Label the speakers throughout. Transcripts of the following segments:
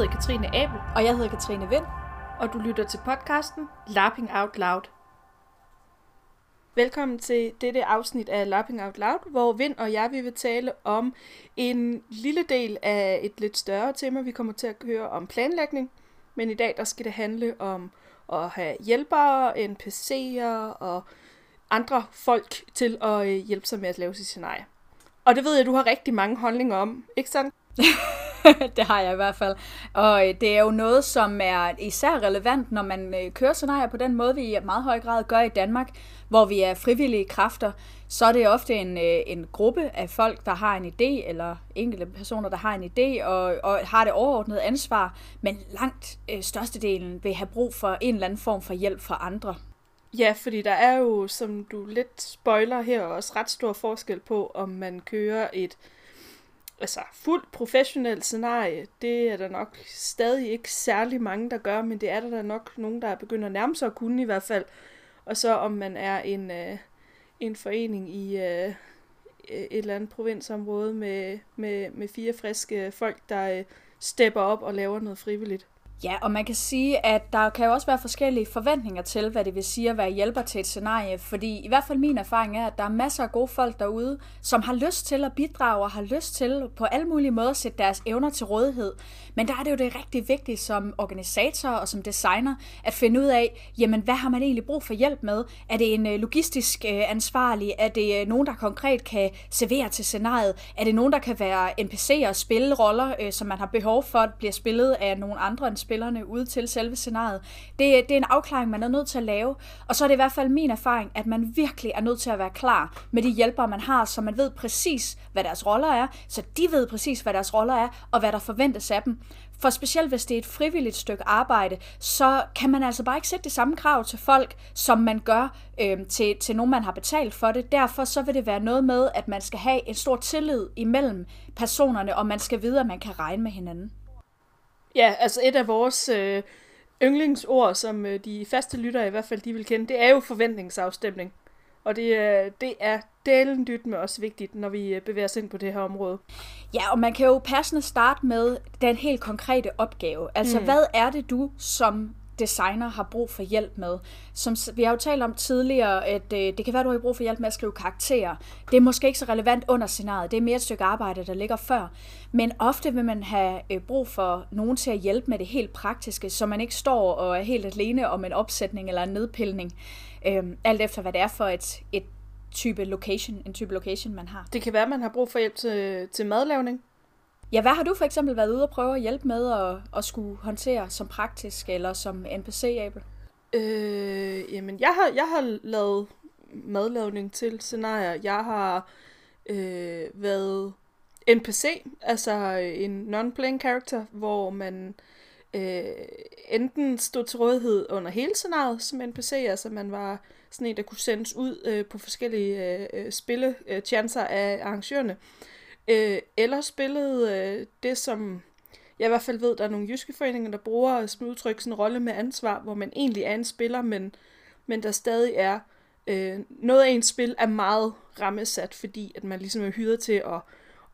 Speaker 1: hedder Katrine Abel,
Speaker 2: Og jeg hedder Katrine Vind.
Speaker 1: og du lytter til podcasten Lapping Out Loud. Velkommen til dette afsnit af Lapping Out Loud, hvor Vind og jeg vi vil tale om en lille del af et lidt større tema. Vi kommer til at høre om planlægning, men i dag der skal det handle om at have hjælpere, NPC'er og andre folk til at øh, hjælpe sig med at lave sit scenarie. Og det ved jeg, du har rigtig mange holdninger om, ikke sandt?
Speaker 2: det har jeg i hvert fald. Og øh, det er jo noget, som er især relevant, når man øh, kører scenarier på den måde, vi i meget høj grad gør i Danmark, hvor vi er frivillige kræfter. Så er det ofte en, øh, en gruppe af folk, der har en idé, eller enkelte personer, der har en idé, og, og har det overordnede ansvar, men langt øh, størstedelen vil have brug for en eller anden form for hjælp fra andre.
Speaker 1: Ja, fordi der er jo, som du lidt spoiler her, også ret stor forskel på, om man kører et altså, fuldt professionelt scenarie. Det er der nok stadig ikke særlig mange, der gør, men det er der da nok nogen, der begynder at nærme sig at kunne i hvert fald. Og så om man er en, øh, en forening i øh, øh et eller andet provinsområde med, med, med fire friske folk, der øh, stepper op og laver noget frivilligt.
Speaker 2: Ja, og man kan sige, at der kan jo også være forskellige forventninger til, hvad det vil sige at være hjælper til et scenarie, fordi i hvert fald min erfaring er, at der er masser af gode folk derude, som har lyst til at bidrage og har lyst til på alle mulige måder at sætte deres evner til rådighed. Men der er det jo det rigtig vigtigt som organisator og som designer at finde ud af, jamen hvad har man egentlig brug for hjælp med? Er det en øh, logistisk øh, ansvarlig? Er det øh, nogen, der konkret kan servere til scenariet? Er det nogen, der kan være NPC'er og spille roller, som man har behov for at blive spillet af nogle andre end spillerne ude til selve scenariet. Det, det er en afklaring, man er nødt til at lave. Og så er det i hvert fald min erfaring, at man virkelig er nødt til at være klar med de hjælpere, man har, så man ved præcis, hvad deres roller er, så de ved præcis, hvad deres roller er, og hvad der forventes af dem. For specielt hvis det er et frivilligt stykke arbejde, så kan man altså bare ikke sætte det samme krav til folk, som man gør øh, til, til nogen, man har betalt for det. Derfor så vil det være noget med, at man skal have en stor tillid imellem personerne, og man skal vide, at man kan regne med hinanden.
Speaker 1: Ja, altså et af vores øh, yndlingsord, som øh, de faste lyttere i hvert fald de vil kende, det er jo forventningsafstemning. Og det, øh, det er delen dyt med os vigtigt, når vi øh, bevæger os ind på det her område.
Speaker 2: Ja, og man kan jo passende starte med den helt konkrete opgave. Altså, mm. hvad er det du som designer har brug for hjælp med. Som vi har jo talt om tidligere, at øh, det kan være, du har brug for hjælp med at skrive karakterer. Det er måske ikke så relevant under scenariet. Det er mere et stykke arbejde, der ligger før. Men ofte vil man have øh, brug for nogen til at hjælpe med det helt praktiske, så man ikke står og er helt alene om en opsætning eller en nedpilning. Øh, alt efter, hvad det er for et, et type location, en type location, man har.
Speaker 1: Det kan være, at man har brug for hjælp til, til madlavning.
Speaker 2: Ja, hvad har du for eksempel været ude og prøve at hjælpe med at, at skulle håndtere som praktisk eller som NPC, Abel?
Speaker 1: Øh, jamen, jeg har, jeg har lavet madlavning til scenarier. Jeg har øh, været NPC, altså øh, en non-playing character, hvor man øh, enten stod til rådighed under hele scenariet som NPC, altså man var sådan en, der kunne sendes ud øh, på forskellige øh, øh spillechancer øh, af arrangørerne, øh, Øh, eller spillede øh, det, som jeg i hvert fald ved, der er nogle jyske foreninger, der bruger som udtryk sådan en rolle med ansvar, hvor man egentlig er en spiller, men, men der stadig er øh, noget af ens spil er meget rammesat, fordi at man ligesom er hyret til at,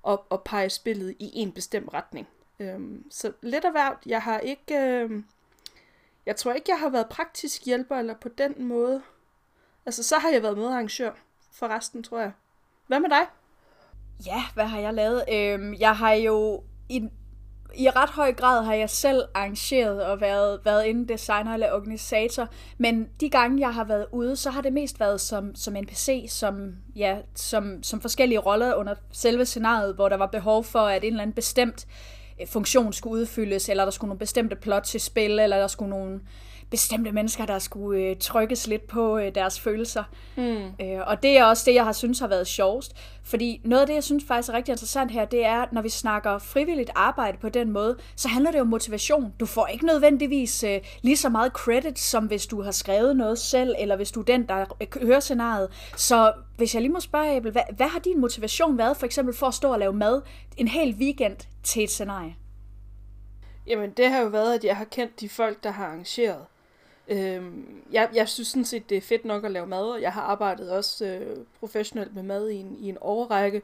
Speaker 1: at, at pege spillet i en bestemt retning. Øhm, så lidt af hvert. Jeg har ikke... Øh, jeg tror ikke, jeg har været praktisk hjælper, eller på den måde. Altså, så har jeg været medarrangør for resten, tror jeg. Hvad med dig?
Speaker 2: Ja, hvad har jeg lavet? Øhm, jeg har jo i, i ret høj grad har jeg selv arrangeret og været, været inde designer eller organisator, men de gange, jeg har været ude, så har det mest været som, som NPC, som, ja, som, som forskellige roller under selve scenariet, hvor der var behov for, at en eller anden bestemt øh, funktion skulle udfyldes, eller der skulle nogle bestemte plot til spil, eller der skulle nogle bestemte mennesker, der skulle øh, trykkes lidt på øh, deres følelser. Mm. Øh, og det er også det, jeg har synes har været sjovest. Fordi noget af det, jeg synes faktisk er rigtig interessant her, det er, når vi snakker frivilligt arbejde på den måde, så handler det om motivation. Du får ikke nødvendigvis øh, lige så meget credit, som hvis du har skrevet noget selv, eller hvis du er den, der hører scenariet. Så hvis jeg lige må spørge, Abel, hvad, hvad har din motivation været for eksempel for at stå og lave mad en hel weekend til et scenarie?
Speaker 1: Jamen, det har jo været, at jeg har kendt de folk, der har arrangeret. Øhm, jeg, jeg synes sådan set, det er fedt nok at lave mad, og jeg har arbejdet også øh, professionelt med mad i en, i en overrække.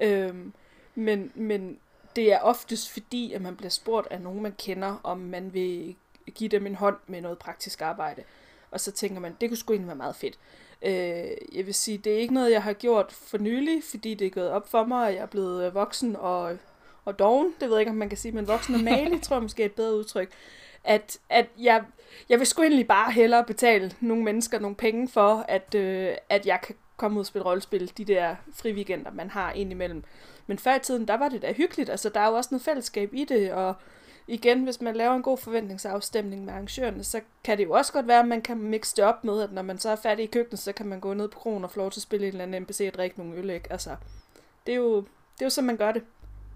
Speaker 1: Øhm, men, men det er oftest fordi, at man bliver spurgt af nogen, man kender, om man vil give dem en hånd med noget praktisk arbejde. Og så tænker man, det kunne sgu egentlig være meget fedt. Øh, jeg vil sige, det er ikke noget, jeg har gjort for nylig, fordi det er gået op for mig, at jeg er blevet øh, voksen og, og doven. Det ved jeg ikke, om man kan sige, men voksen og malig, tror jeg måske er et bedre udtryk. At, at jeg, jeg vil sgu egentlig bare hellere betale nogle mennesker nogle penge for, at, øh, at jeg kan komme ud og spille rollespil, de der friweekender, man har indimellem. Men før i tiden, der var det da hyggeligt. Altså, der er jo også noget fællesskab i det, og igen, hvis man laver en god forventningsafstemning med arrangørerne, så kan det jo også godt være, at man kan mixe det op med, at når man så er færdig i køkkenet, så kan man gå ned på kronen og få lov til at spille en eller anden NPC og drikke nogle øl, ikke? Altså, det er jo, det er jo sådan, man gør det.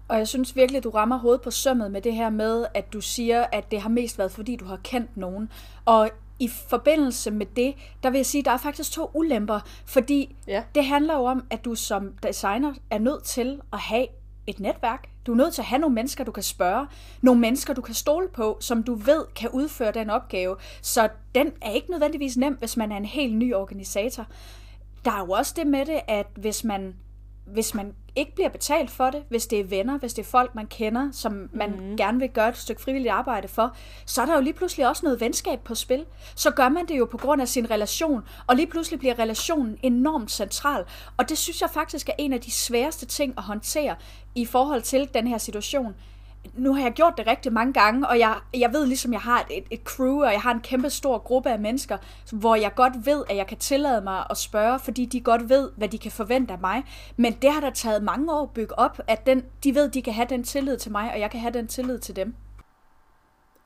Speaker 2: Og jeg synes virkelig, at du rammer hovedet på sømmet med det her med, at du siger, at det har mest været, fordi du har kendt nogen. Og i forbindelse med det, der vil jeg sige, at der er faktisk to ulemper, fordi ja. det handler jo om, at du som designer er nødt til at have et netværk. Du er nødt til at have nogle mennesker, du kan spørge. Nogle mennesker, du kan stole på, som du ved kan udføre den opgave. Så den er ikke nødvendigvis nem, hvis man er en helt ny organisator. Der er jo også det med det, at hvis man hvis man ikke bliver betalt for det, hvis det er venner, hvis det er folk, man kender, som man mm. gerne vil gøre et stykke frivilligt arbejde for, så er der jo lige pludselig også noget venskab på spil. Så gør man det jo på grund af sin relation, og lige pludselig bliver relationen enormt central. Og det synes jeg faktisk er en af de sværeste ting at håndtere i forhold til den her situation nu har jeg gjort det rigtig mange gange, og jeg, jeg ved ligesom, jeg har et, et crew, og jeg har en kæmpe stor gruppe af mennesker, hvor jeg godt ved, at jeg kan tillade mig at spørge, fordi de godt ved, hvad de kan forvente af mig. Men det har da taget mange år at bygge op, at den, de ved, de kan have den tillid til mig, og jeg kan have den tillid til dem.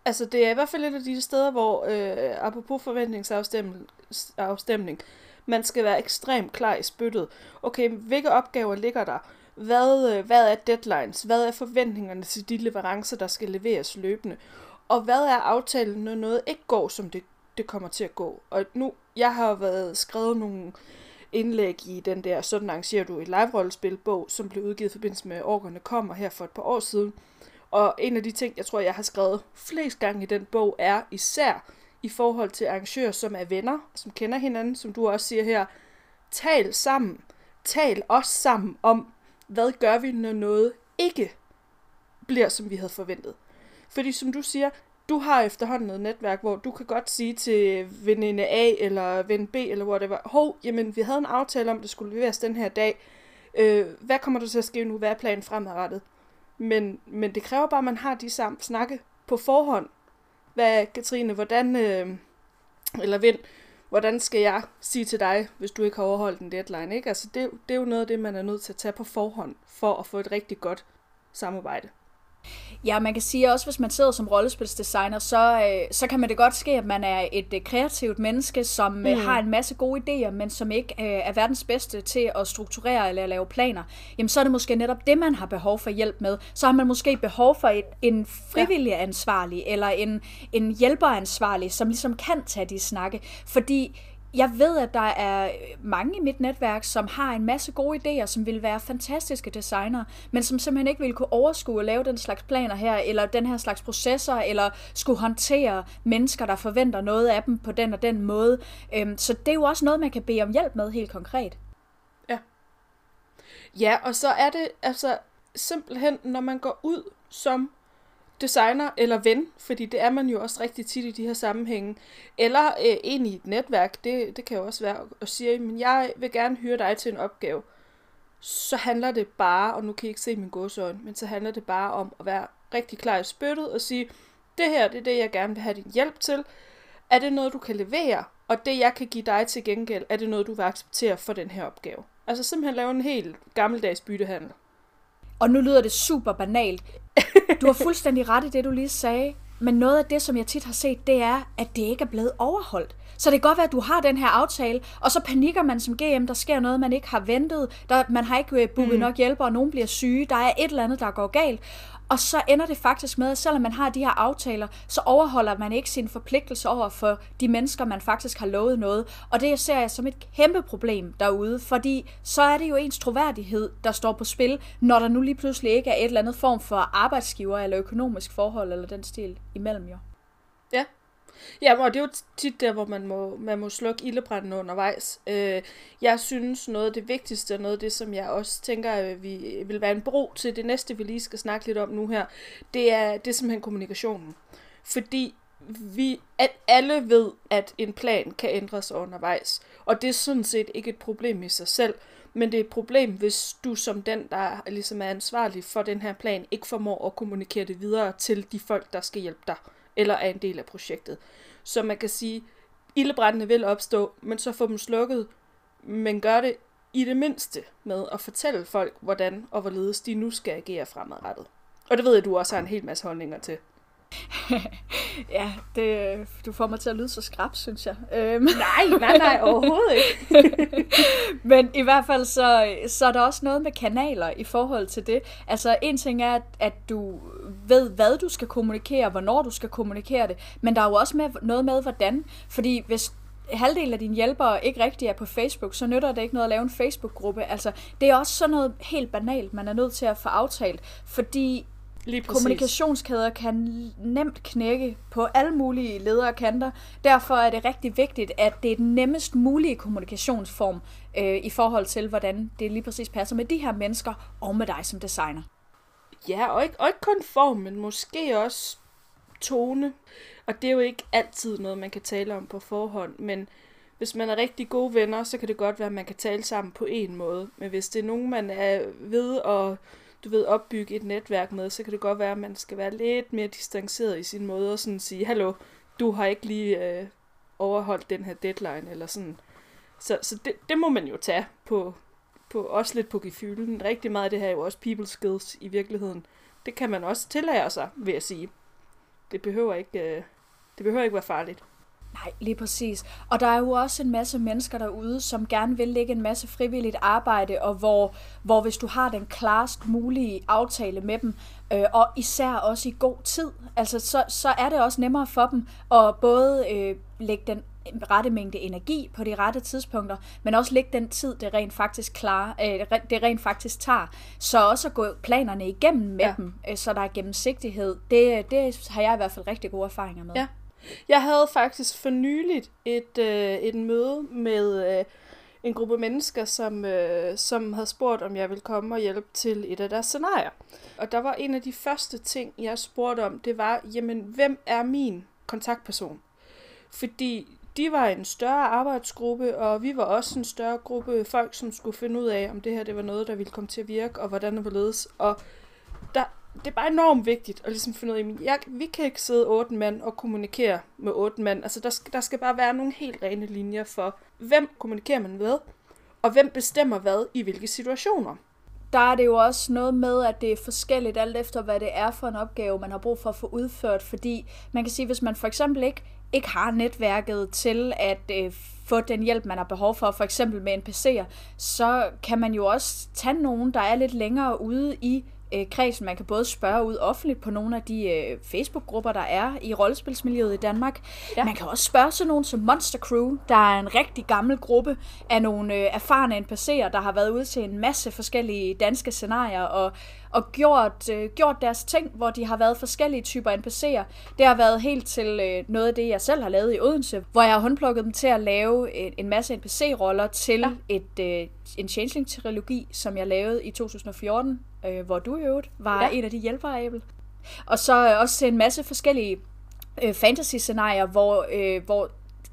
Speaker 1: Altså, det er i hvert fald et af de steder, hvor, øh, apropos forventningsafstemning, man skal være ekstremt klar i spyttet. Okay, hvilke opgaver ligger der? Hvad, øh, hvad er deadlines? Hvad er forventningerne til de leverancer, der skal leveres løbende? Og hvad er aftalen, når noget ikke går, som det, det kommer til at gå? Og nu, jeg har været skrevet nogle indlæg i den der Sådan arrangerer du et live-rollespil-bog, som blev udgivet i forbindelse med Orkerne kommer her for et par år siden. Og en af de ting, jeg tror, jeg har skrevet flest gange i den bog, er især i forhold til arrangører, som er venner, som kender hinanden, som du også siger her. Tal sammen. Tal også sammen om, hvad gør vi, når noget ikke bliver, som vi havde forventet. Fordi som du siger, du har efterhånden noget netværk, hvor du kan godt sige til veninde A eller ven B eller hvor det var, hov, jamen vi havde en aftale om, at det skulle leveres den her dag. Øh, hvad kommer du til at ske nu? Hvad er planen fremadrettet? Men, men det kræver bare, at man har de samme snakke på forhånd. Hvad, Katrine, hvordan, øh, eller Vind, hvordan skal jeg sige til dig, hvis du ikke har overholdt en deadline? Ikke? Altså det, det er jo noget af det, man er nødt til at tage på forhånd, for at få et rigtig godt samarbejde.
Speaker 2: Ja, man kan sige også, hvis man sidder som rollespilsdesigner, så, øh, så kan man det godt ske, at man er et øh, kreativt menneske, som øh, mm. har en masse gode idéer, men som ikke øh, er verdens bedste til at strukturere eller lave planer. Jamen, så er det måske netop det, man har behov for hjælp med. Så har man måske behov for et, en frivillig ansvarlig, eller en, en hjælperansvarlig, som ligesom kan tage de snakke. Fordi jeg ved, at der er mange i mit netværk, som har en masse gode idéer, som vil være fantastiske designer, men som simpelthen ikke vil kunne overskue at lave den slags planer her, eller den her slags processer, eller skulle håndtere mennesker, der forventer noget af dem på den og den måde. Øhm, så det er jo også noget, man kan bede om hjælp med helt konkret.
Speaker 1: Ja. Ja, og så er det altså simpelthen, når man går ud som designer eller ven, fordi det er man jo også rigtig tit i de her sammenhænge, eller øh, en i et netværk, det, det kan jo også være at sige, men jeg vil gerne hyre dig til en opgave, så handler det bare, og nu kan I ikke se min gåsøjne, men så handler det bare om at være rigtig klar i spyttet og sige, det her det er det, jeg gerne vil have din hjælp til. Er det noget, du kan levere? Og det, jeg kan give dig til gengæld, er det noget, du vil acceptere for den her opgave? Altså simpelthen lave en helt gammeldags byttehandel.
Speaker 2: Og nu lyder det super banalt. Du har fuldstændig ret i det, du lige sagde. Men noget af det, som jeg tit har set, det er, at det ikke er blevet overholdt. Så det kan godt være, at du har den her aftale, og så panikker man som GM, der sker noget, man ikke har ventet, der, man har ikke øh, booket mm. nok hjælper, og nogen bliver syge, der er et eller andet, der går galt. Og så ender det faktisk med, at selvom man har de her aftaler, så overholder man ikke sin forpligtelse over for de mennesker, man faktisk har lovet noget. Og det ser jeg som et kæmpe problem derude, fordi så er det jo ens troværdighed, der står på spil, når der nu lige pludselig ikke er et eller andet form for arbejdsgiver eller økonomisk forhold eller den stil imellem jo.
Speaker 1: Ja, og det er jo tit der, hvor man må, man må slukke ildebranden undervejs. Øh, jeg synes, noget af det vigtigste, og noget af det, som jeg også tænker, at vi vil være en bro til det næste, vi lige skal snakke lidt om nu her, det er, det er simpelthen kommunikationen. Fordi vi, at alle ved, at en plan kan ændres undervejs. Og det er sådan set ikke et problem i sig selv, men det er et problem, hvis du som den, der ligesom er ansvarlig for den her plan, ikke formår at kommunikere det videre til de folk, der skal hjælpe dig, eller er en del af projektet. Så man kan sige, ildebrændene vil opstå, men så få dem slukket, men gør det i det mindste med at fortælle folk, hvordan og hvorledes de nu skal agere fremadrettet. Og det ved jeg, du også har en hel masse holdninger til.
Speaker 2: ja, det, du får mig til at lyde så skrab, synes jeg. Øhm.
Speaker 1: Nej, nej, nej, overhovedet ikke.
Speaker 2: Men i hvert fald, så, så er der også noget med kanaler i forhold til det. Altså, en ting er, at, at du ved, hvad du skal kommunikere, hvornår du skal kommunikere det, men der er jo også med, noget med, hvordan. Fordi hvis halvdelen af dine hjælpere ikke rigtig er på Facebook, så nytter det ikke noget at lave en Facebook-gruppe. Altså, det er også sådan noget helt banalt, man er nødt til at få aftalt, fordi Lige Kommunikationskæder kan nemt knække på alle mulige ledere kanter. Derfor er det rigtig vigtigt, at det er den nemmest mulige kommunikationsform øh, i forhold til, hvordan det lige præcis passer med de her mennesker og med dig som designer.
Speaker 1: Ja, og ikke, og ikke kun form, men måske også tone. Og det er jo ikke altid noget, man kan tale om på forhånd, men hvis man er rigtig gode venner, så kan det godt være, at man kan tale sammen på en måde. Men hvis det er nogen, man er ved at du ved, opbygge et netværk med, så kan det godt være, at man skal være lidt mere distanceret i sin måde og sådan sige, hallo, du har ikke lige øh, overholdt den her deadline, eller sådan. Så, så det, det må man jo tage på, på også lidt på gefylen. Rigtig meget af det her er jo også people skills i virkeligheden. Det kan man også tillære sig, vil jeg sige. Det behøver ikke, øh, det behøver ikke være farligt.
Speaker 2: Nej, lige præcis. Og der er jo også en masse mennesker derude, som gerne vil lægge en masse frivilligt arbejde, og hvor, hvor hvis du har den klarest mulige aftale med dem, øh, og især også i god tid, altså så, så er det også nemmere for dem at både øh, lægge den rette mængde energi på de rette tidspunkter, men også lægge den tid, det rent faktisk klar, øh, det rent faktisk tager. Så også at gå planerne igennem med ja. dem, øh, så der er gennemsigtighed. Det, det har jeg i hvert fald rigtig gode erfaringer med.
Speaker 1: Ja. Jeg havde faktisk for nyligt et, øh, et møde med øh, en gruppe mennesker, som, øh, som havde spurgt, om jeg ville komme og hjælpe til et af deres scenarier. Og der var en af de første ting, jeg spurgte om, det var, jamen, hvem er min kontaktperson? Fordi de var en større arbejdsgruppe, og vi var også en større gruppe folk, som skulle finde ud af, om det her det var noget, der ville komme til at virke, og hvordan det var ledes. Og det er bare enormt vigtigt at ligesom finde ud af, at jeg, vi kan ikke sidde otte mand og kommunikere med otte mand. Altså der skal, der skal bare være nogle helt rene linjer for, hvem kommunikerer man med, og hvem bestemmer hvad i hvilke situationer.
Speaker 2: Der er det jo også noget med, at det er forskelligt alt efter, hvad det er for en opgave, man har brug for at få udført. Fordi man kan sige, hvis man for eksempel ikke, ikke har netværket til at øh, få den hjælp, man har behov for, for eksempel med en PC'er, så kan man jo også tage nogen, der er lidt længere ude i øh, kredsen. Man kan både spørge ud offentligt på nogle af de øh, Facebook-grupper, der er i rollespilsmiljøet i Danmark. Ja. Man kan også spørge sådan nogen som Monster Crew, der er en rigtig gammel gruppe af nogle øh, erfarne NPC'er, der har været ude til en masse forskellige danske scenarier og, og gjort, øh, gjort deres ting, hvor de har været forskellige typer NPC'er. Det har været helt til øh, noget af det, jeg selv har lavet i Odense, hvor jeg har håndplukket dem til at lave en, en masse NPC-roller til ja. et, øh, en Changeling-trilogi, som jeg lavede i 2014, øh, hvor du i øvrigt var ja. en af de hjælpere, Abel. Og så øh, også en masse forskellige øh, fantasy-scenarier, hvor, øh, hvor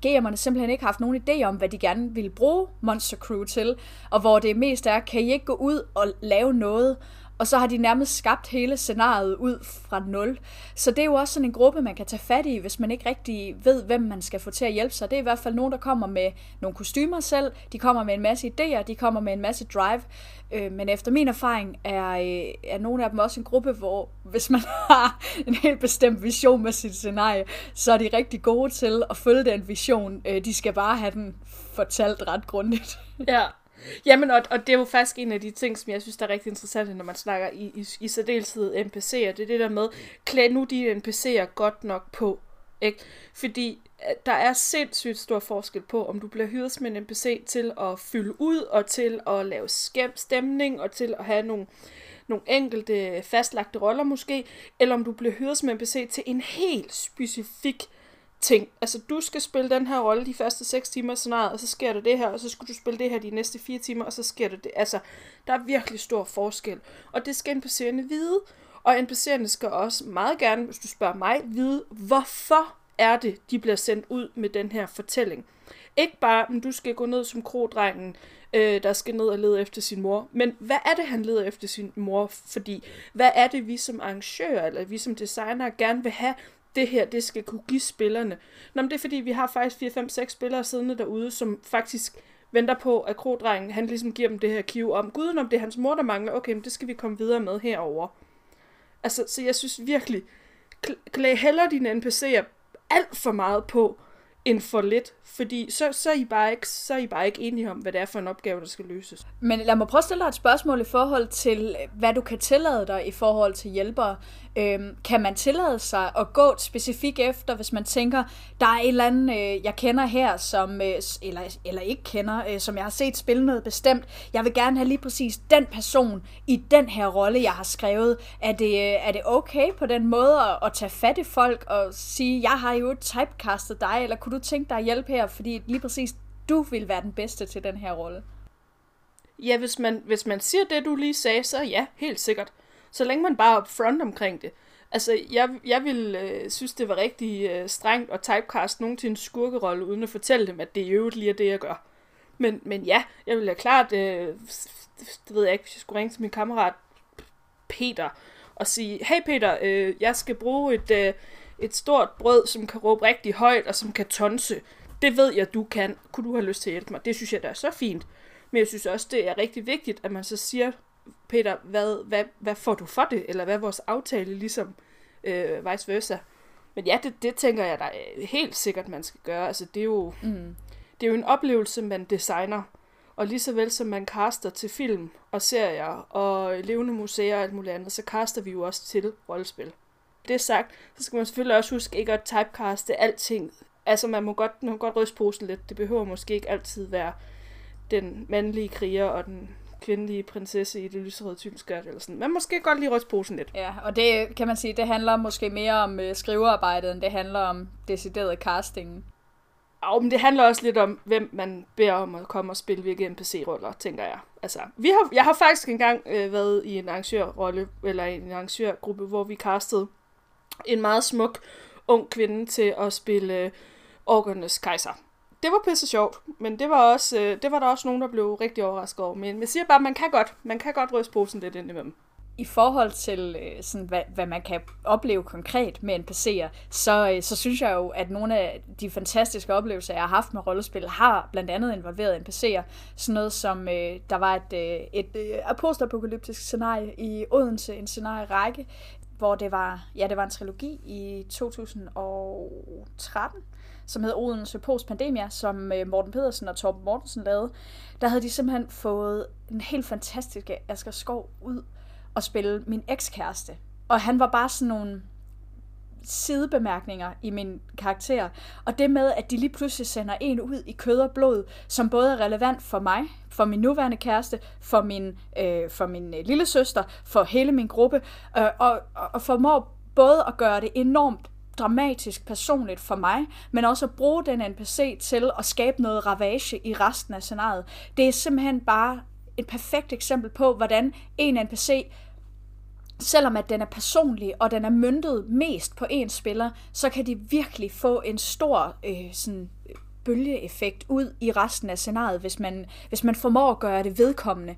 Speaker 2: GM'erne simpelthen ikke har haft nogen idé om, hvad de gerne ville bruge Monster Crew til, og hvor det mest er, kan I ikke gå ud og lave noget, og så har de nærmest skabt hele scenariet ud fra nul. Så det er jo også sådan en gruppe, man kan tage fat i, hvis man ikke rigtig ved, hvem man skal få til at hjælpe sig. Det er i hvert fald nogen, der kommer med nogle kostymer selv, de kommer med en masse idéer, de kommer med en masse drive. Øh, men efter min erfaring er, øh, er nogle af dem også en gruppe, hvor hvis man har en helt bestemt vision med sit scenarie, så er de rigtig gode til at følge den vision. Øh, de skal bare have den fortalt ret grundigt.
Speaker 1: Ja, Jamen, og, og det er jo faktisk en af de ting, som jeg synes, der er rigtig interessant, når man snakker i, i, i særdeleshed NPC'er. Det er det der med, klæd nu de NPC'er godt nok på. Ikke? Fordi øh, der er sindssygt stor forskel på, om du bliver hyret som en NPC til at fylde ud, og til at lave stemning, og til at have nogle, nogle enkelte fastlagte roller måske, eller om du bliver hyret som NPC til en helt specifik ting. Altså, du skal spille den her rolle de første 6 timer scenariet, og så sker der det her, og så skal du spille det her de næste 4 timer, og så sker der det. Altså, der er virkelig stor forskel. Og det skal NPC'erne vide. Og NPC'erne skal også meget gerne, hvis du spørger mig, vide, hvorfor er det, de bliver sendt ud med den her fortælling. Ikke bare, at du skal gå ned som krodrengen, øh, der skal ned og lede efter sin mor, men hvad er det, han leder efter sin mor? Fordi, hvad er det, vi som arrangører, eller vi som designer gerne vil have, det her, det skal kunne give spillerne? Nå, men det er fordi, vi har faktisk 4, 5, 6 spillere siddende derude, som faktisk venter på, at krodrengen, han ligesom giver dem det her kiv om, guden om det er hans mor, der mangler, okay, men det skal vi komme videre med herover. Altså, så jeg synes virkelig, klæd heller dine NPC'er alt for meget på, end for lidt, fordi så, så, er I bare ikke, så er I bare ikke enige om, hvad det er for en opgave, der skal løses.
Speaker 2: Men lad mig prøve at stille dig et spørgsmål i forhold til, hvad du kan tillade dig i forhold til hjælpere. Øhm, kan man tillade sig at gå specifikt efter, hvis man tænker, der er en eller anden, øh, jeg kender her, som, øh, eller, eller ikke kender, øh, som jeg har set spille noget bestemt. Jeg vil gerne have lige præcis den person i den her rolle, jeg har skrevet. Er det, øh, er det okay på den måde at, at tage fat i folk og sige, jeg har jo typecastet dig, eller kunne du tænke dig at hjælpe her, fordi lige præcis du vil være den bedste til den her rolle?
Speaker 1: Ja, hvis man, hvis man siger det, du lige sagde, så ja, helt sikkert. Så længe man bare er upfront omkring det. Altså, jeg, jeg vil øh, synes, det var rigtig øh, strengt at typecast nogen til en skurkerolle, uden at fortælle dem, at det i øvrigt lige er det, jeg gør. Men, men ja, jeg ville klart, øh, det ved jeg ikke, hvis jeg skulle ringe til min kammerat Peter, og sige, hey Peter, øh, jeg skal bruge et, øh, et stort brød, som kan råbe rigtig højt, og som kan tonse. Det ved jeg, du kan. Kunne du have lyst til at hjælpe mig? Det synes jeg, der er så fint. Men jeg synes også, det er rigtig vigtigt, at man så siger Peter, hvad, hvad, hvad får du for det? Eller hvad er vores aftale, ligesom øh, vice versa? Men ja, det, det tænker jeg, der er helt sikkert, man skal gøre. Altså, det er jo, mm. det er jo en oplevelse, man designer. Og lige så vel som man caster til film og serier og levende museer og alt muligt andet, så caster vi jo også til rollespil. Det sagt, så skal man selvfølgelig også huske ikke at typecaste alting. Altså man må godt, man må godt ryste posen lidt. Det behøver måske ikke altid være den mandlige kriger og den kvindelige prinsesse i det lyserøde tylskørt eller sådan. Men måske godt lige ryste posen lidt.
Speaker 2: Ja, og det kan man sige, det handler måske mere om øh, skrivearbejdet, end det handler om decideret castingen.
Speaker 1: Ja, men det handler også lidt om, hvem man beder om at komme og spille hvilke NPC-roller, tænker jeg. Altså, vi har, jeg har faktisk engang øh, været i en arrangørrolle, eller en arrangørgruppe, hvor vi castede en meget smuk ung kvinde til at spille øh, Orkernes Kejser det var pisse sjovt, men det var, også, øh, det var der også nogen, der blev rigtig overrasket over. Men jeg siger bare, man kan godt, man kan godt ryste posen lidt ind imellem.
Speaker 2: I forhold til, øh, sådan, hvad, hvad man kan opleve konkret med NPC'er, så, øh, så synes jeg jo, at nogle af de fantastiske oplevelser, jeg har haft med rollespil, har blandt andet involveret NPC'er. Sådan noget som, øh, der var et, øh, et øh, postapokalyptisk scenarie i Odense, en scenarie-række, hvor det var, ja, det var en trilogi i 2013, som hed Odense Post Pandemia, som øh, Morten Pedersen og Torben Mortensen lavede, der havde de simpelthen fået en helt fantastisk øh, Asger Skov ud og spille min ekskæreste. Og han var bare sådan nogle sidebemærkninger i min karakter. Og det med, at de lige pludselig sender en ud i kød og blod, som både er relevant for mig, for min nuværende kæreste, for min, øh, for min øh, lille søster, for hele min gruppe, øh, og, og formår både at gøre det enormt dramatisk personligt for mig, men også at bruge den NPC til at skabe noget ravage i resten af scenariet. Det er simpelthen bare et perfekt eksempel på, hvordan en NPC, selvom at den er personlig, og den er myndet mest på en spiller, så kan de virkelig få en stor øh, sådan, bølgeeffekt ud i resten af scenariet, hvis man, hvis man formår at gøre det vedkommende.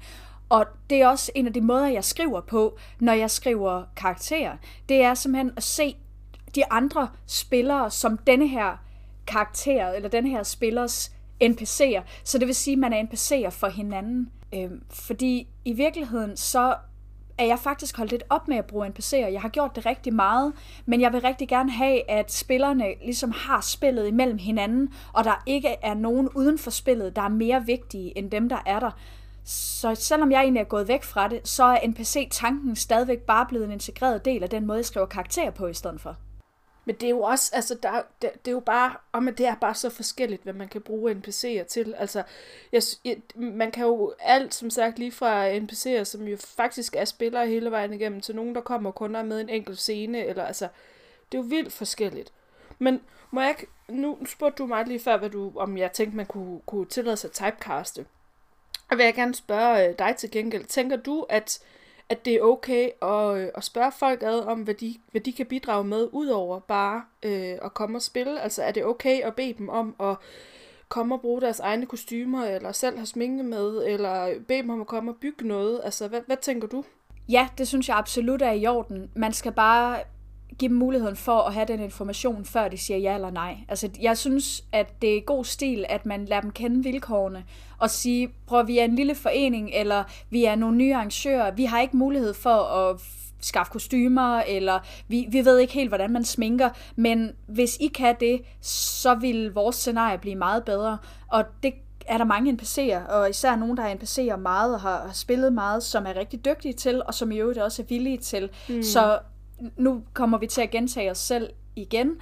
Speaker 2: Og det er også en af de måder, jeg skriver på, når jeg skriver karakterer. Det er simpelthen at se de andre spillere som denne her karakter, eller den her spillers NPC'er. Så det vil sige, at man er NPC'er for hinanden. Øhm, fordi i virkeligheden, så er jeg faktisk holdt lidt op med at bruge NPC'er. Jeg har gjort det rigtig meget, men jeg vil rigtig gerne have, at spillerne ligesom har spillet imellem hinanden, og der ikke er nogen uden for spillet, der er mere vigtige end dem, der er der. Så selvom jeg egentlig er gået væk fra det, så er NPC-tanken stadigvæk bare blevet en integreret del af den måde, jeg skriver karakterer på i stedet for.
Speaker 1: Men det er jo også, altså, der, det, det er jo bare, og men det er bare så forskelligt, hvad man kan bruge NPC'er til. Altså, jeg, man kan jo alt, som sagt, lige fra NPC'er, som jo faktisk er spillere hele vejen igennem, til nogen, der kommer kun er med en enkelt scene, eller altså, det er jo vildt forskelligt. Men må jeg ikke, nu spurgte du mig lige før, hvad du, om jeg tænkte, man kunne, kunne tillade sig typecaste. Og vil jeg gerne spørge øh, dig til gengæld. Tænker du, at, at det er okay at, øh, at spørge folk ad om, hvad de, hvad de kan bidrage med, udover bare øh, at komme og spille? Altså er det okay at bede dem om at komme og bruge deres egne kostymer, eller selv have sminke med, eller bede dem om at komme og bygge noget? Altså hvad, hvad tænker du?
Speaker 2: Ja, det synes jeg absolut er i orden. Man skal bare give dem muligheden for at have den information, før de siger ja eller nej. Altså, jeg synes, at det er god stil, at man lader dem kende vilkårene, og sige, prøv vi er en lille forening, eller vi er nogle nye arrangører, vi har ikke mulighed for at skaffe kostymer, eller vi, vi ved ikke helt, hvordan man sminker, men hvis I kan det, så vil vores scenarie blive meget bedre, og det er der mange NPC'er, og især nogen, der er NPC'er meget og har, har spillet meget, som er rigtig dygtige til, og som i øvrigt også er villige til. Mm. Så nu kommer vi til at gentage os selv igen,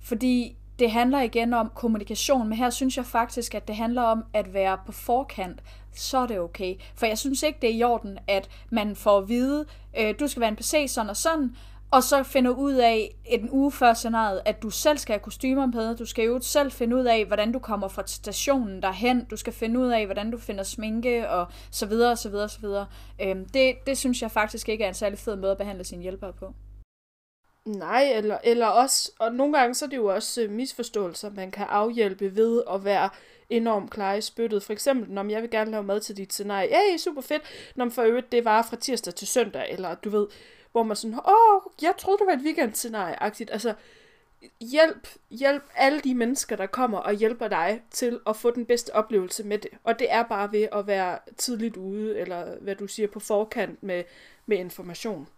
Speaker 2: fordi det handler igen om kommunikation, men her synes jeg faktisk, at det handler om at være på forkant, så er det okay. For jeg synes ikke, det er i orden, at man får at vide, øh, du skal være en PC sådan og sådan, og så finder ud af en uge før scenariet, at du selv skal have kostymer med, du skal jo selv finde ud af, hvordan du kommer fra stationen derhen, du skal finde ud af, hvordan du finder sminke, og så videre, og så videre, og så videre. Øhm, det, det synes jeg faktisk ikke er en særlig fed måde at behandle sine hjælpere på.
Speaker 1: Nej, eller, eller også, og nogle gange så er det jo også øh, misforståelser, man kan afhjælpe ved at være enormt klar i spyttet. For eksempel, når jeg vil gerne lave mad til dit scenarie. Ja, super fedt. Når for øvrigt, det var fra tirsdag til søndag, eller du ved, hvor man sådan, åh, jeg troede, det var et weekendscenarie-agtigt. Altså, hjælp, hjælp alle de mennesker, der kommer og hjælper dig til at få den bedste oplevelse med det. Og det er bare ved at være tidligt ude, eller hvad du siger, på forkant med, med information.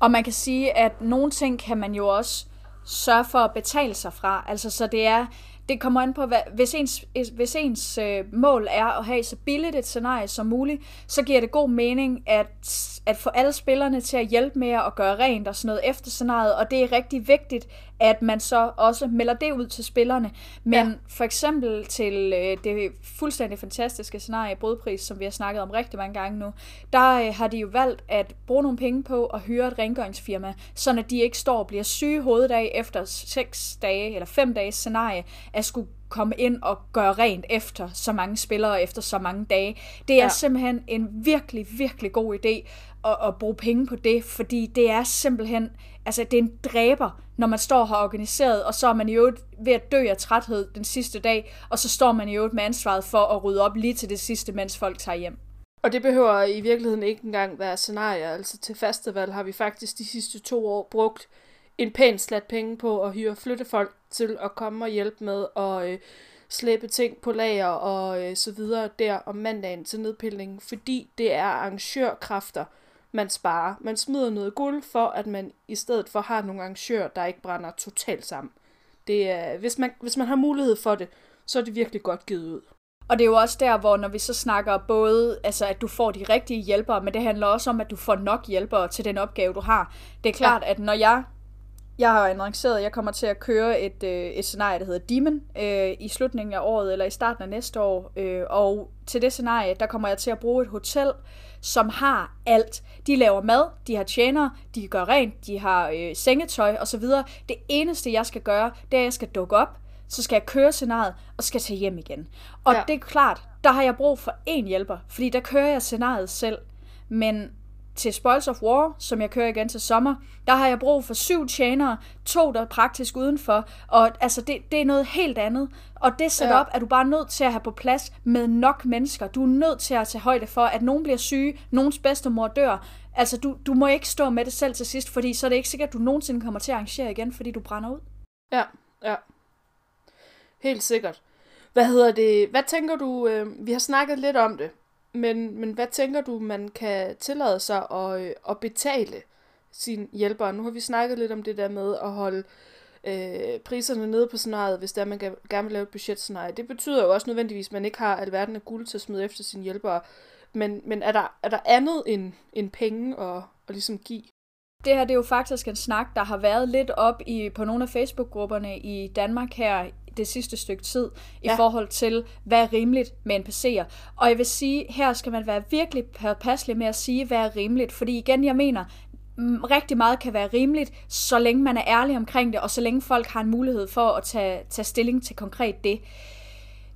Speaker 2: Og man kan sige, at nogle ting kan man jo også sørge for at betale sig fra. Altså, så det er, det kommer an på, hvad, hvis ens, hvis ens øh, mål er at have så billigt et scenarie som muligt, så giver det god mening at, at få alle spillerne til at hjælpe med at gøre rent og sådan noget efter scenariet, og det er rigtig vigtigt, at man så også melder det ud til spillerne. Men ja. for eksempel til øh, det fuldstændig fantastiske scenarie Brødpris, som vi har snakket om rigtig mange gange nu, der øh, har de jo valgt at bruge nogle penge på at hyre et rengøringsfirma, så at de ikke står og bliver syge hoveddag efter 6 dage eller 5 dages scenarie, at skulle komme ind og gøre rent efter så mange spillere efter så mange dage. Det er ja. simpelthen en virkelig, virkelig god idé at, at bruge penge på det, fordi det er simpelthen, altså det er en dræber, når man står her organiseret, og så er man i øvrigt ved at dø af træthed den sidste dag, og så står man i øvrigt med ansvaret for at rydde op lige til det sidste, mens folk tager hjem.
Speaker 1: Og det behøver i virkeligheden ikke engang være scenarier. Altså til festival har vi faktisk de sidste to år brugt en pæn slat penge på at hyre flyttefolk til at komme og hjælpe med at øh, slæbe ting på lager og øh, så videre der om mandagen til nedpilning, fordi det er arrangørkræfter, man sparer. Man smider noget guld for, at man i stedet for har nogle arrangører, der ikke brænder totalt sammen. Det er, hvis, man, hvis man har mulighed for det, så er det virkelig godt givet ud.
Speaker 2: Og det er jo også der, hvor når vi så snakker både, altså at du får de rigtige hjælpere, men det handler også om, at du får nok hjælpere til den opgave, du har. Det er klart, ja. at når jeg jeg har annonceret, at jeg kommer til at køre et, øh, et scenarie, der hedder Demon, øh, i slutningen af året eller i starten af næste år. Øh, og til det scenarie, der kommer jeg til at bruge et hotel, som har alt. De laver mad, de har tjenere, de gør rent, de har øh, sengetøj osv. Det eneste, jeg skal gøre, det er, at jeg skal dukke op, så skal jeg køre scenariet, og skal tage hjem igen. Og ja. det er klart, der har jeg brug for én hjælper, fordi der kører jeg scenariet selv. Men til Spoils of War, som jeg kører igen til sommer, der har jeg brug for syv tjenere, to der er praktisk udenfor, og altså det, det er noget helt andet. Og det setup ja. er du bare nødt til at have på plads med nok mennesker. Du er nødt til at tage højde for, at nogen bliver syge, nogens bedstemor dør. Altså du, du må ikke stå med det selv til sidst, fordi så er det ikke sikkert, at du nogensinde kommer til at arrangere igen, fordi du brænder ud.
Speaker 1: Ja, ja. Helt sikkert. Hvad hedder det? Hvad tænker du? Øh, vi har snakket lidt om det, men, men hvad tænker du, man kan tillade sig at, øh, at betale sin hjælper? Nu har vi snakket lidt om det der med at holde øh, priserne nede på scenariet, hvis der man gerne vil lave et budgetscenarie. Det betyder jo også nødvendigvis, at man ikke har alverden af guld til at smide efter sine hjælpere. Men, men er, der, er der andet end, end penge at, at ligesom give?
Speaker 2: Det her det er jo faktisk en snak, der har været lidt op i, på nogle af Facebook-grupperne i Danmark her det sidste stykke tid, ja. i forhold til, hvad er rimeligt med NPC'er. Og jeg vil sige, her skal man være virkelig påpasselig med at sige, hvad er rimeligt, fordi igen, jeg mener, mm, rigtig meget kan være rimeligt, så længe man er ærlig omkring det, og så længe folk har en mulighed for at tage, tage stilling til konkret det.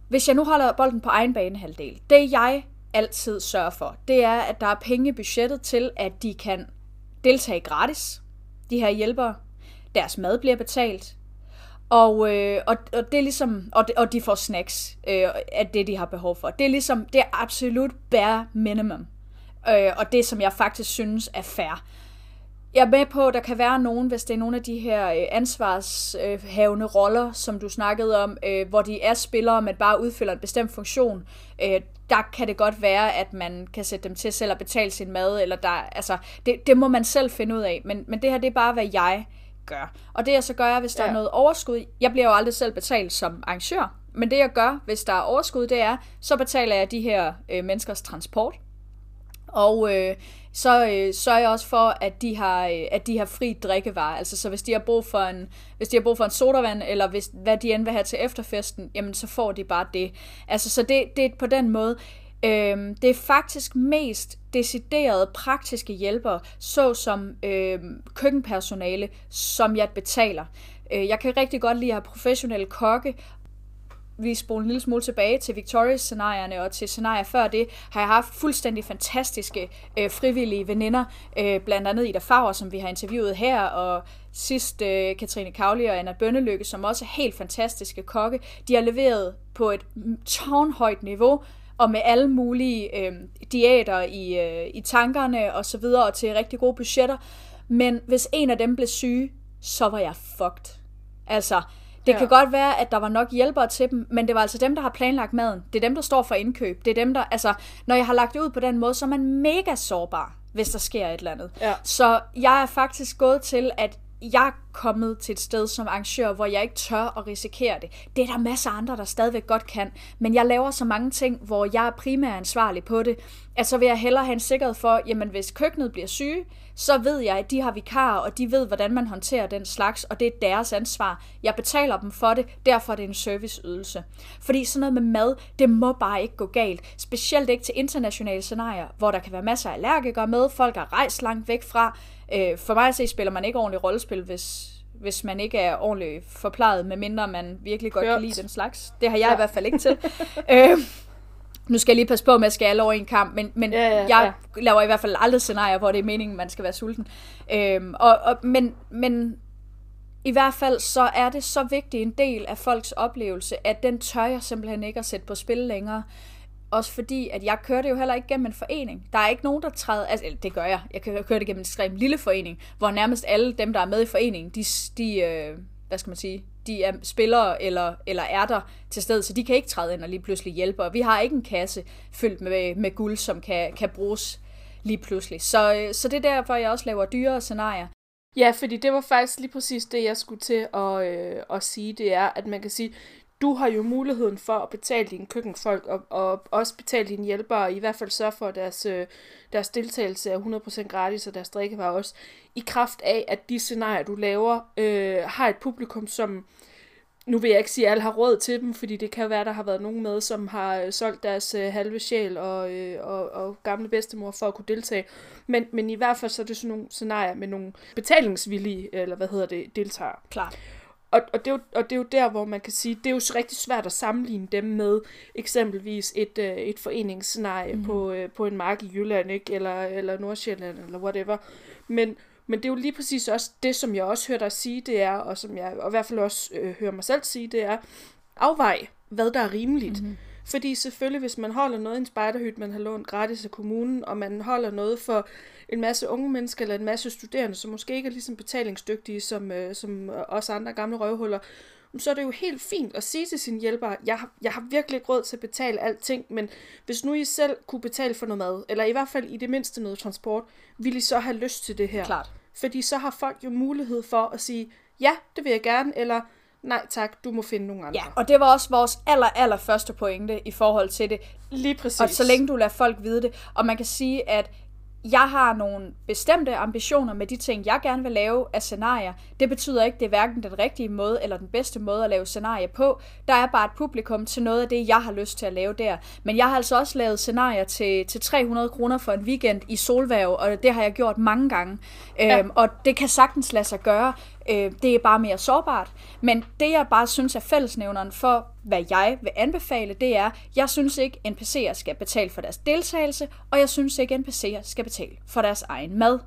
Speaker 2: Hvis jeg nu holder bolden på egen banehalvdel, det jeg altid sørger for, det er, at der er penge i budgettet til, at de kan deltage gratis, de her hjælpere. Deres mad bliver betalt, og, øh, og, og det er ligesom, og, de, og de får snacks øh, af det, de har behov for. Det er ligesom, det er absolut bare minimum. Øh, og det, som jeg faktisk synes er fair. Jeg er med på, at der kan være nogen, hvis det er nogle af de her øh, ansvarshavende øh, roller, som du snakkede om, øh, hvor de er spillere, men bare udfylder en bestemt funktion. Øh, der kan det godt være, at man kan sætte dem til selv at betale sin mad, eller der, altså, det, det må man selv finde ud af. Men, men det her, det er bare, hvad jeg gør. Og det jeg så gør, hvis der ja. er noget overskud, jeg bliver jo aldrig selv betalt som arrangør, men det jeg gør, hvis der er overskud, det er, så betaler jeg de her øh, menneskers transport. Og øh, så øh, sørger jeg også for, at de har, øh, at de har fri drikkevarer. Altså så hvis de har brug for en, hvis de har brug for en sodavand, eller hvis, hvad de end vil have til efterfesten, jamen så får de bare det. Altså så det, det er på den måde. Øhm, det er faktisk mest deciderede praktiske hjælpere, såsom øhm, køkkenpersonale, som jeg betaler. Øh, jeg kan rigtig godt lide at have professionelle kokke, vi spoler en lille smule tilbage til Victorious-scenarierne og til scenarier før det, har jeg haft fuldstændig fantastiske øh, frivillige veninder, øh, blandt andet Ida Favre, som vi har interviewet her, og sidst øh, Katrine Kavli og Anna Bønnelykke, som også er helt fantastiske kokke. De har leveret på et tårnhøjt niveau, og med alle mulige øh, diæter i, øh, i tankerne og så videre, og til rigtig gode budgetter. Men hvis en af dem blev syge, så var jeg fucked. Altså, det ja. kan godt være, at der var nok hjælpere til dem, men det var altså dem, der har planlagt maden. Det er dem, der står for indkøb. Det er dem, der, altså, når jeg har lagt det ud på den måde, så er man mega sårbar, hvis der sker et eller andet. Ja. Så jeg er faktisk gået til, at jeg er kommet til et sted som arrangør, hvor jeg ikke tør at risikere det. Det er der masser af andre, der stadigvæk godt kan, men jeg laver så mange ting, hvor jeg er primært ansvarlig på det, at så vil jeg hellere have en sikkerhed for, jamen hvis køkkenet bliver syge, så ved jeg, at de har vikarer, og de ved, hvordan man håndterer den slags, og det er deres ansvar. Jeg betaler dem for det, derfor er det en serviceydelse. Fordi sådan noget med mad, det må bare ikke gå galt. Specielt ikke til internationale scenarier, hvor der kan være masser af allergikere med, folk er rejst langt væk fra, Øh, for mig at se, spiller man ikke ordentligt rollespil, hvis, hvis man ikke er ordentligt forplejet, medmindre man virkelig godt Hørt. kan lide den slags. Det har jeg ja. i hvert fald ikke til. øh, nu skal jeg lige passe på med at skære alle over en kamp, men, men ja, ja, jeg ja. laver i hvert fald aldrig scenarier, hvor det er meningen, man skal være sulten. Øhm, og, og, men, men i hvert fald så er det så vigtig en del af folks oplevelse, at den tør jeg simpelthen ikke at sætte på spil længere. Også fordi, at jeg kører det jo heller ikke gennem en forening. Der er ikke nogen, der træder... Altså, det gør jeg. Jeg kører det gennem en ekstremt lille forening, hvor nærmest alle dem, der er med i foreningen, de, de øh, hvad skal man sige, de er spillere eller, eller er der til stedet, så de kan ikke træde ind og lige pludselig hjælpe. Og vi har ikke en kasse fyldt med, med guld, som kan, kan bruges lige pludselig. Så, øh, så det er derfor, jeg også laver dyrere scenarier.
Speaker 1: Ja, fordi det var faktisk lige præcis det, jeg skulle til at, øh, at sige. Det er, at man kan sige, du har jo muligheden for at betale dine køkkenfolk og, og også betale dine hjælpere, og i hvert fald sørge for, at deres, øh, deres deltagelse er 100% gratis, og deres drikkevarer også, i kraft af, at de scenarier, du laver, øh, har et publikum, som, nu vil jeg ikke sige, at alle har råd til dem, fordi det kan være, der har været nogen med, som har øh, solgt deres øh, halve sjæl og, øh, og, og gamle bedstemor for at kunne deltage. Men, men i hvert fald så er det sådan nogle scenarier med nogle betalingsvillige, eller hvad hedder det, deltagere.
Speaker 2: Klart.
Speaker 1: Og, og, det er jo, og det er jo der, hvor man kan sige, det er jo rigtig svært at sammenligne dem med eksempelvis et, øh, et foreningsscenarie mm. på, øh, på en mark i Jylland, ikke? Eller, eller Nordsjælland, eller whatever. Men, men det er jo lige præcis også det, som jeg også hører dig sige, det er, og som jeg og i hvert fald også øh, hører mig selv sige, det er, afvej, hvad der er rimeligt. Mm-hmm. Fordi selvfølgelig, hvis man holder noget i en spejderhyt, man har lånt gratis af kommunen, og man holder noget for en masse unge mennesker eller en masse studerende, som måske ikke er ligesom betalingsdygtige som, øh, som os andre gamle røvhuller, så er det jo helt fint at sige til sin hjælper, jeg har, jeg har virkelig ikke råd til at betale alting, men hvis nu I selv kunne betale for noget mad, eller i hvert fald i det mindste noget transport, ville I så have lyst til det her?
Speaker 2: Klart.
Speaker 1: Fordi så har folk jo mulighed for at sige, ja, det vil jeg gerne, eller nej tak, du må finde nogle andre.
Speaker 2: Ja, og det var også vores aller, aller første pointe i forhold til det.
Speaker 1: Lige præcis.
Speaker 2: Og så længe du lader folk vide det. Og man kan sige, at jeg har nogle bestemte ambitioner med de ting, jeg gerne vil lave af scenarier. Det betyder ikke, det er hverken den rigtige måde eller den bedste måde at lave scenarier på. Der er bare et publikum til noget af det, jeg har lyst til at lave der. Men jeg har altså også lavet scenarier til, til 300 kroner for en weekend i solværv, og det har jeg gjort mange gange. Ja. Øhm, og det kan sagtens lade sig gøre. Øh, det er bare mere sårbart. Men det, jeg bare synes er fællesnævneren for, hvad jeg vil anbefale, det er, jeg synes ikke, NPC'er skal betale for deres deltagelse, og jeg synes ikke, NPC'er skal betale for deres egen mad.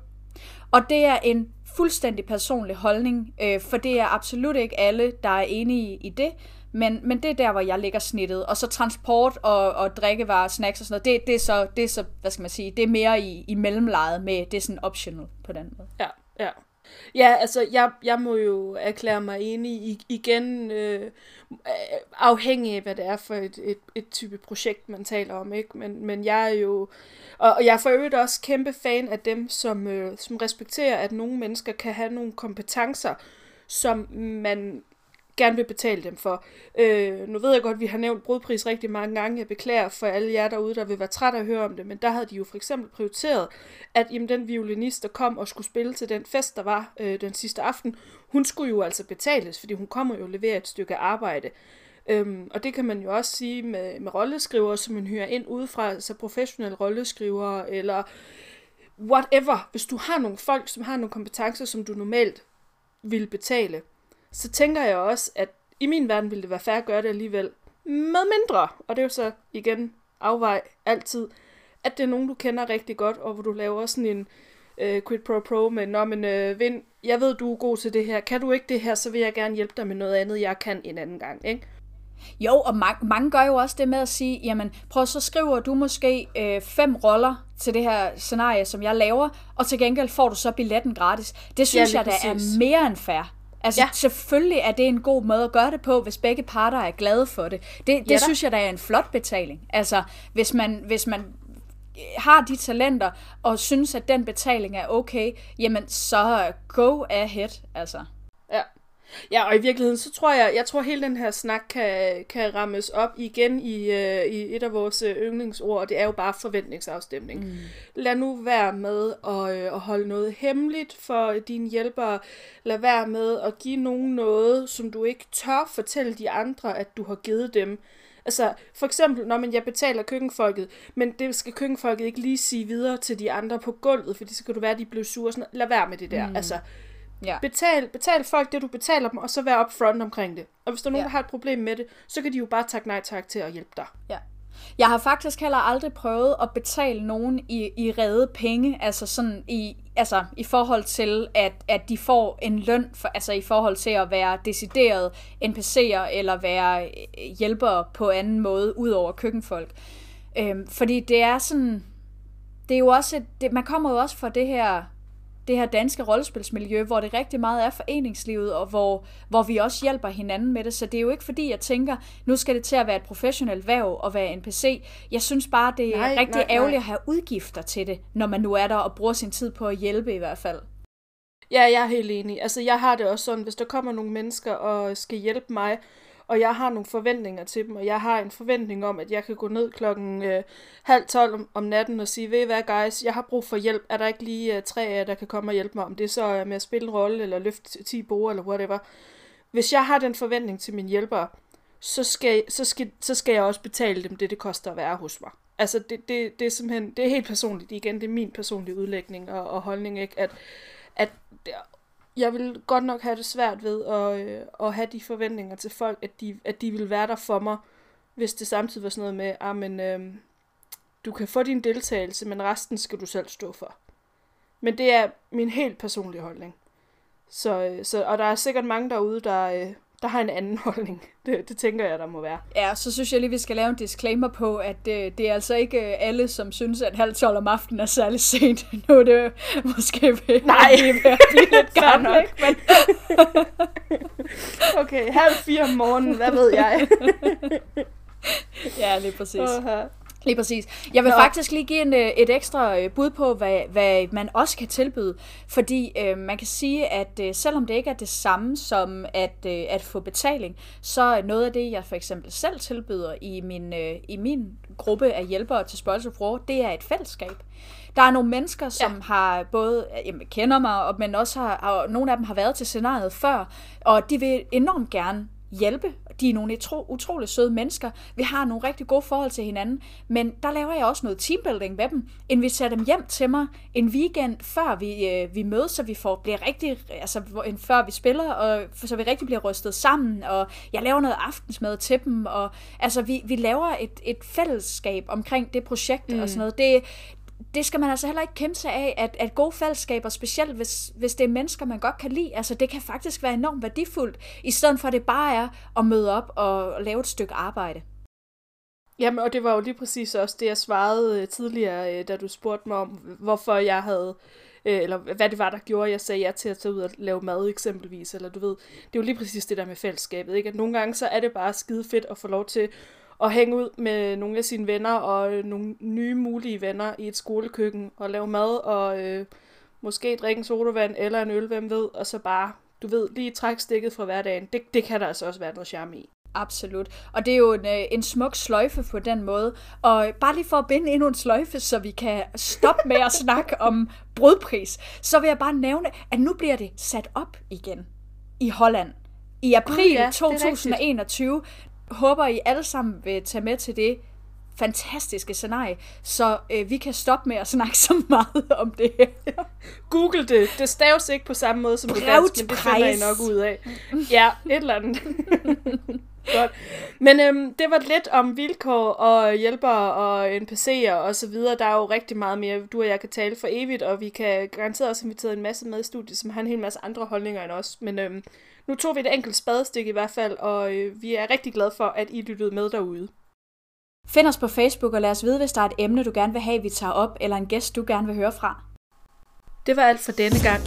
Speaker 2: Og det er en fuldstændig personlig holdning, øh, for det er absolut ikke alle, der er enige i det, men, men det er der, hvor jeg lægger snittet. Og så transport og, og drikkevarer, snacks og sådan noget, det, det, er så, det er så, hvad skal man sige, det er mere i, i mellemlejet med, det er sådan optional på den måde.
Speaker 1: Ja, ja. Ja, altså, jeg, jeg må jo erklære mig enig i, igen, øh, afhængig af, hvad det er for et, et, et type projekt, man taler om, ikke? Men, men jeg er jo, og, og jeg er for øvrigt også kæmpe fan af dem, som, øh, som respekterer, at nogle mennesker kan have nogle kompetencer, som man gerne vil betale dem for. Øh, nu ved jeg godt, at vi har nævnt brudpris rigtig mange gange. Jeg beklager for alle jer derude, der vil være træt af at høre om det, men der havde de jo for eksempel prioriteret, at jamen, den violinist, der kom og skulle spille til den fest, der var øh, den sidste aften, hun skulle jo altså betales, fordi hun kommer jo og leverer et stykke arbejde. Øhm, og det kan man jo også sige med, med rolleskrivere, som man hører ind udefra, altså professionelle rolleskrivere, eller whatever. Hvis du har nogle folk, som har nogle kompetencer, som du normalt vil betale, så tænker jeg også, at i min verden ville det være fair at gøre det alligevel med mindre. Og det er jo så igen afvej altid, at det er nogen, du kender rigtig godt, og hvor du laver sådan en øh, quid pro pro med, Nå, men øh, Vind, jeg ved, du er god til det her. Kan du ikke det her, så vil jeg gerne hjælpe dig med noget andet, jeg kan en anden gang, ikke?
Speaker 2: Jo, og mange, mange gør jo også det med at sige, jamen prøv så skriver du måske øh, fem roller til det her scenarie, som jeg laver, og til gengæld får du så billetten gratis. Det synes ja, jeg, der er mere end fair. Altså ja. selvfølgelig er det en god måde at gøre det på, hvis begge parter er glade for det. Det, det ja, synes jeg, der er en flot betaling. Altså hvis man, hvis man har de talenter, og synes, at den betaling er okay, jamen så go ahead, altså.
Speaker 1: Ja. Ja, og i virkeligheden, så tror jeg, jeg tror hele den her snak kan, kan rammes op igen i, uh, i et af vores øh, yndlingsord, og det er jo bare forventningsafstemning. Mm. Lad nu være med at, uh, at holde noget hemmeligt for dine hjælpere. Lad være med at give nogen noget, som du ikke tør fortælle de andre, at du har givet dem. Altså, for eksempel, når man jeg betaler køkkenfolket, men det skal køkkenfolket ikke lige sige videre til de andre på gulvet, fordi så kan du være, at de bliver sure. Sådan, lad være med det der. Mm. Altså, Ja. Betal, betal folk det, du betaler dem, og så vær upfront omkring det. Og hvis der er nogen, ja. der har et problem med det, så kan de jo bare takke nej tak til at hjælpe dig.
Speaker 2: Ja. Jeg har faktisk heller aldrig prøvet at betale nogen i, i redde penge, altså sådan i, altså i forhold til, at, at de får en løn, for, altså i forhold til at være decideret NPC'er eller være øh, hjælpere på anden måde, ud over køkkenfolk. Øhm, fordi det er sådan, det er jo også, et, det, man kommer jo også fra det her det her danske rollespilsmiljø, hvor det rigtig meget er foreningslivet, og hvor, hvor vi også hjælper hinanden med det. Så det er jo ikke fordi, jeg tænker, nu skal det til at være et professionelt værv og være NPC. Jeg synes bare, det er nej, rigtig nej, ærgerligt nej. at have udgifter til det, når man nu er der og bruger sin tid på at hjælpe i hvert fald.
Speaker 1: Ja, jeg er helt enig. Altså, jeg har det også sådan, hvis der kommer nogle mennesker og skal hjælpe mig, og jeg har nogle forventninger til dem, og jeg har en forventning om, at jeg kan gå ned klokken øh, halv tolv om, om natten og sige, ved hvad guys, jeg har brug for hjælp, er der ikke lige øh, tre af jer, der kan komme og hjælpe mig, om det så er med at spille en rolle, eller løfte 10 bord, eller whatever. Hvis jeg har den forventning til mine hjælpere, så skal, så, skal, så skal jeg også betale dem det, det koster at være hos mig. Altså, det, det, det er simpelthen, det er helt personligt, igen, det er min personlige udlægning og, og holdning, ikke? At, at jeg vil godt nok have det svært ved at, øh, at have de forventninger til folk, at de, at de vil være der for mig, hvis det samtidig var sådan noget med, ah, men, øh, du kan få din deltagelse, men resten skal du selv stå for. Men det er min helt personlige holdning. Så, øh, så, og der er sikkert mange derude, der, øh, der har en anden holdning. Det, det tænker jeg, der må være.
Speaker 2: Ja, så synes jeg lige, vi skal lave en disclaimer på, at øh, det er altså ikke øh, alle, som synes, at halv tolv om aftenen er særlig sent. Nu er det måske ved,
Speaker 1: Nej.
Speaker 2: ved at blive lidt gammel, ikke? Men...
Speaker 1: okay, halv fire om morgenen, hvad ved jeg?
Speaker 2: ja, lige præcis.
Speaker 1: Uh-huh.
Speaker 2: Lige præcis. Jeg vil Nå. faktisk lige give en, øh, et ekstra øh, bud på, hvad, hvad man også kan tilbyde. Fordi øh, man kan sige, at øh, selvom det ikke er det samme som at, øh, at få betaling, så noget af det, jeg for eksempel selv tilbyder i min, øh, i min gruppe af hjælpere til of det er et fællesskab. Der er nogle mennesker, som ja. har både jamen, kender mig, men også har, og nogle af dem har været til scenariet før, og de vil enormt gerne hjælpe. De er nogle utro, utrolig søde mennesker. Vi har nogle rigtig gode forhold til hinanden. Men der laver jeg også noget teambuilding med dem. Inviterer dem hjem til mig en weekend, før vi, øh, vi mødes, så vi får, bliver rigtig, altså før vi spiller, og så vi rigtig bliver rystet sammen. Og jeg laver noget aftensmad til dem. Og altså, vi, vi laver et, et fællesskab omkring det projekt mm. og sådan noget. Det, det skal man altså heller ikke kæmpe sig af, at, at gode fællesskaber, specielt hvis, hvis det er mennesker, man godt kan lide, altså det kan faktisk være enormt værdifuldt, i stedet for at det bare er at møde op og lave et stykke arbejde.
Speaker 1: Jamen, og det var jo lige præcis også det, jeg svarede øh, tidligere, øh, da du spurgte mig om, hvorfor jeg havde, øh, eller hvad det var, der gjorde, jeg sagde ja til at tage ud og lave mad eksempelvis, eller du ved, det er jo lige præcis det der med fællesskabet, ikke? At nogle gange så er det bare skide fedt at få lov til at hænge ud med nogle af sine venner og øh, nogle nye mulige venner i et skolekøkken og lave mad og øh, måske drikke en sodavand eller en øl, hvem ved, og så bare, du ved, lige trække stikket fra hverdagen. Det, det kan der altså også være noget charme i.
Speaker 2: Absolut. Og det er jo en, øh, en smuk sløjfe på den måde. Og bare lige for at binde endnu en sløjfe, så vi kan stoppe med at snakke om brødpris, så vil jeg bare nævne, at nu bliver det sat op igen i Holland. I april oh, ja, 2021, håber, I alle sammen vil tage med til det fantastiske scenarie, så øh, vi kan stoppe med at snakke så meget om det
Speaker 1: Google det. Det staves ikke på samme måde som på dansk, men det finder I nok ud af. Ja, et eller andet. Godt. Men øhm, det var lidt om vilkår og hjælpere og NPC'er og så videre. Der er jo rigtig meget mere, du og jeg kan tale for evigt, og vi kan garanteret også invitere en masse med i studiet, som har en hel masse andre holdninger end os. Men øhm, nu tog vi et enkelt spadestik i hvert fald, og øh, vi er rigtig glade for, at I lyttede med derude.
Speaker 2: Find os på Facebook og lad os vide, hvis der er et emne, du gerne vil have, vi tager op, eller en gæst, du gerne vil høre fra.
Speaker 1: Det var alt for denne gang.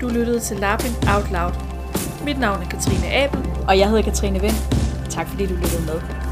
Speaker 1: Du lyttede til Lapping Out Loud. Mit navn er Katrine Abel.
Speaker 2: Og jeg hedder Katrine Vind. Tak fordi du lyttede med.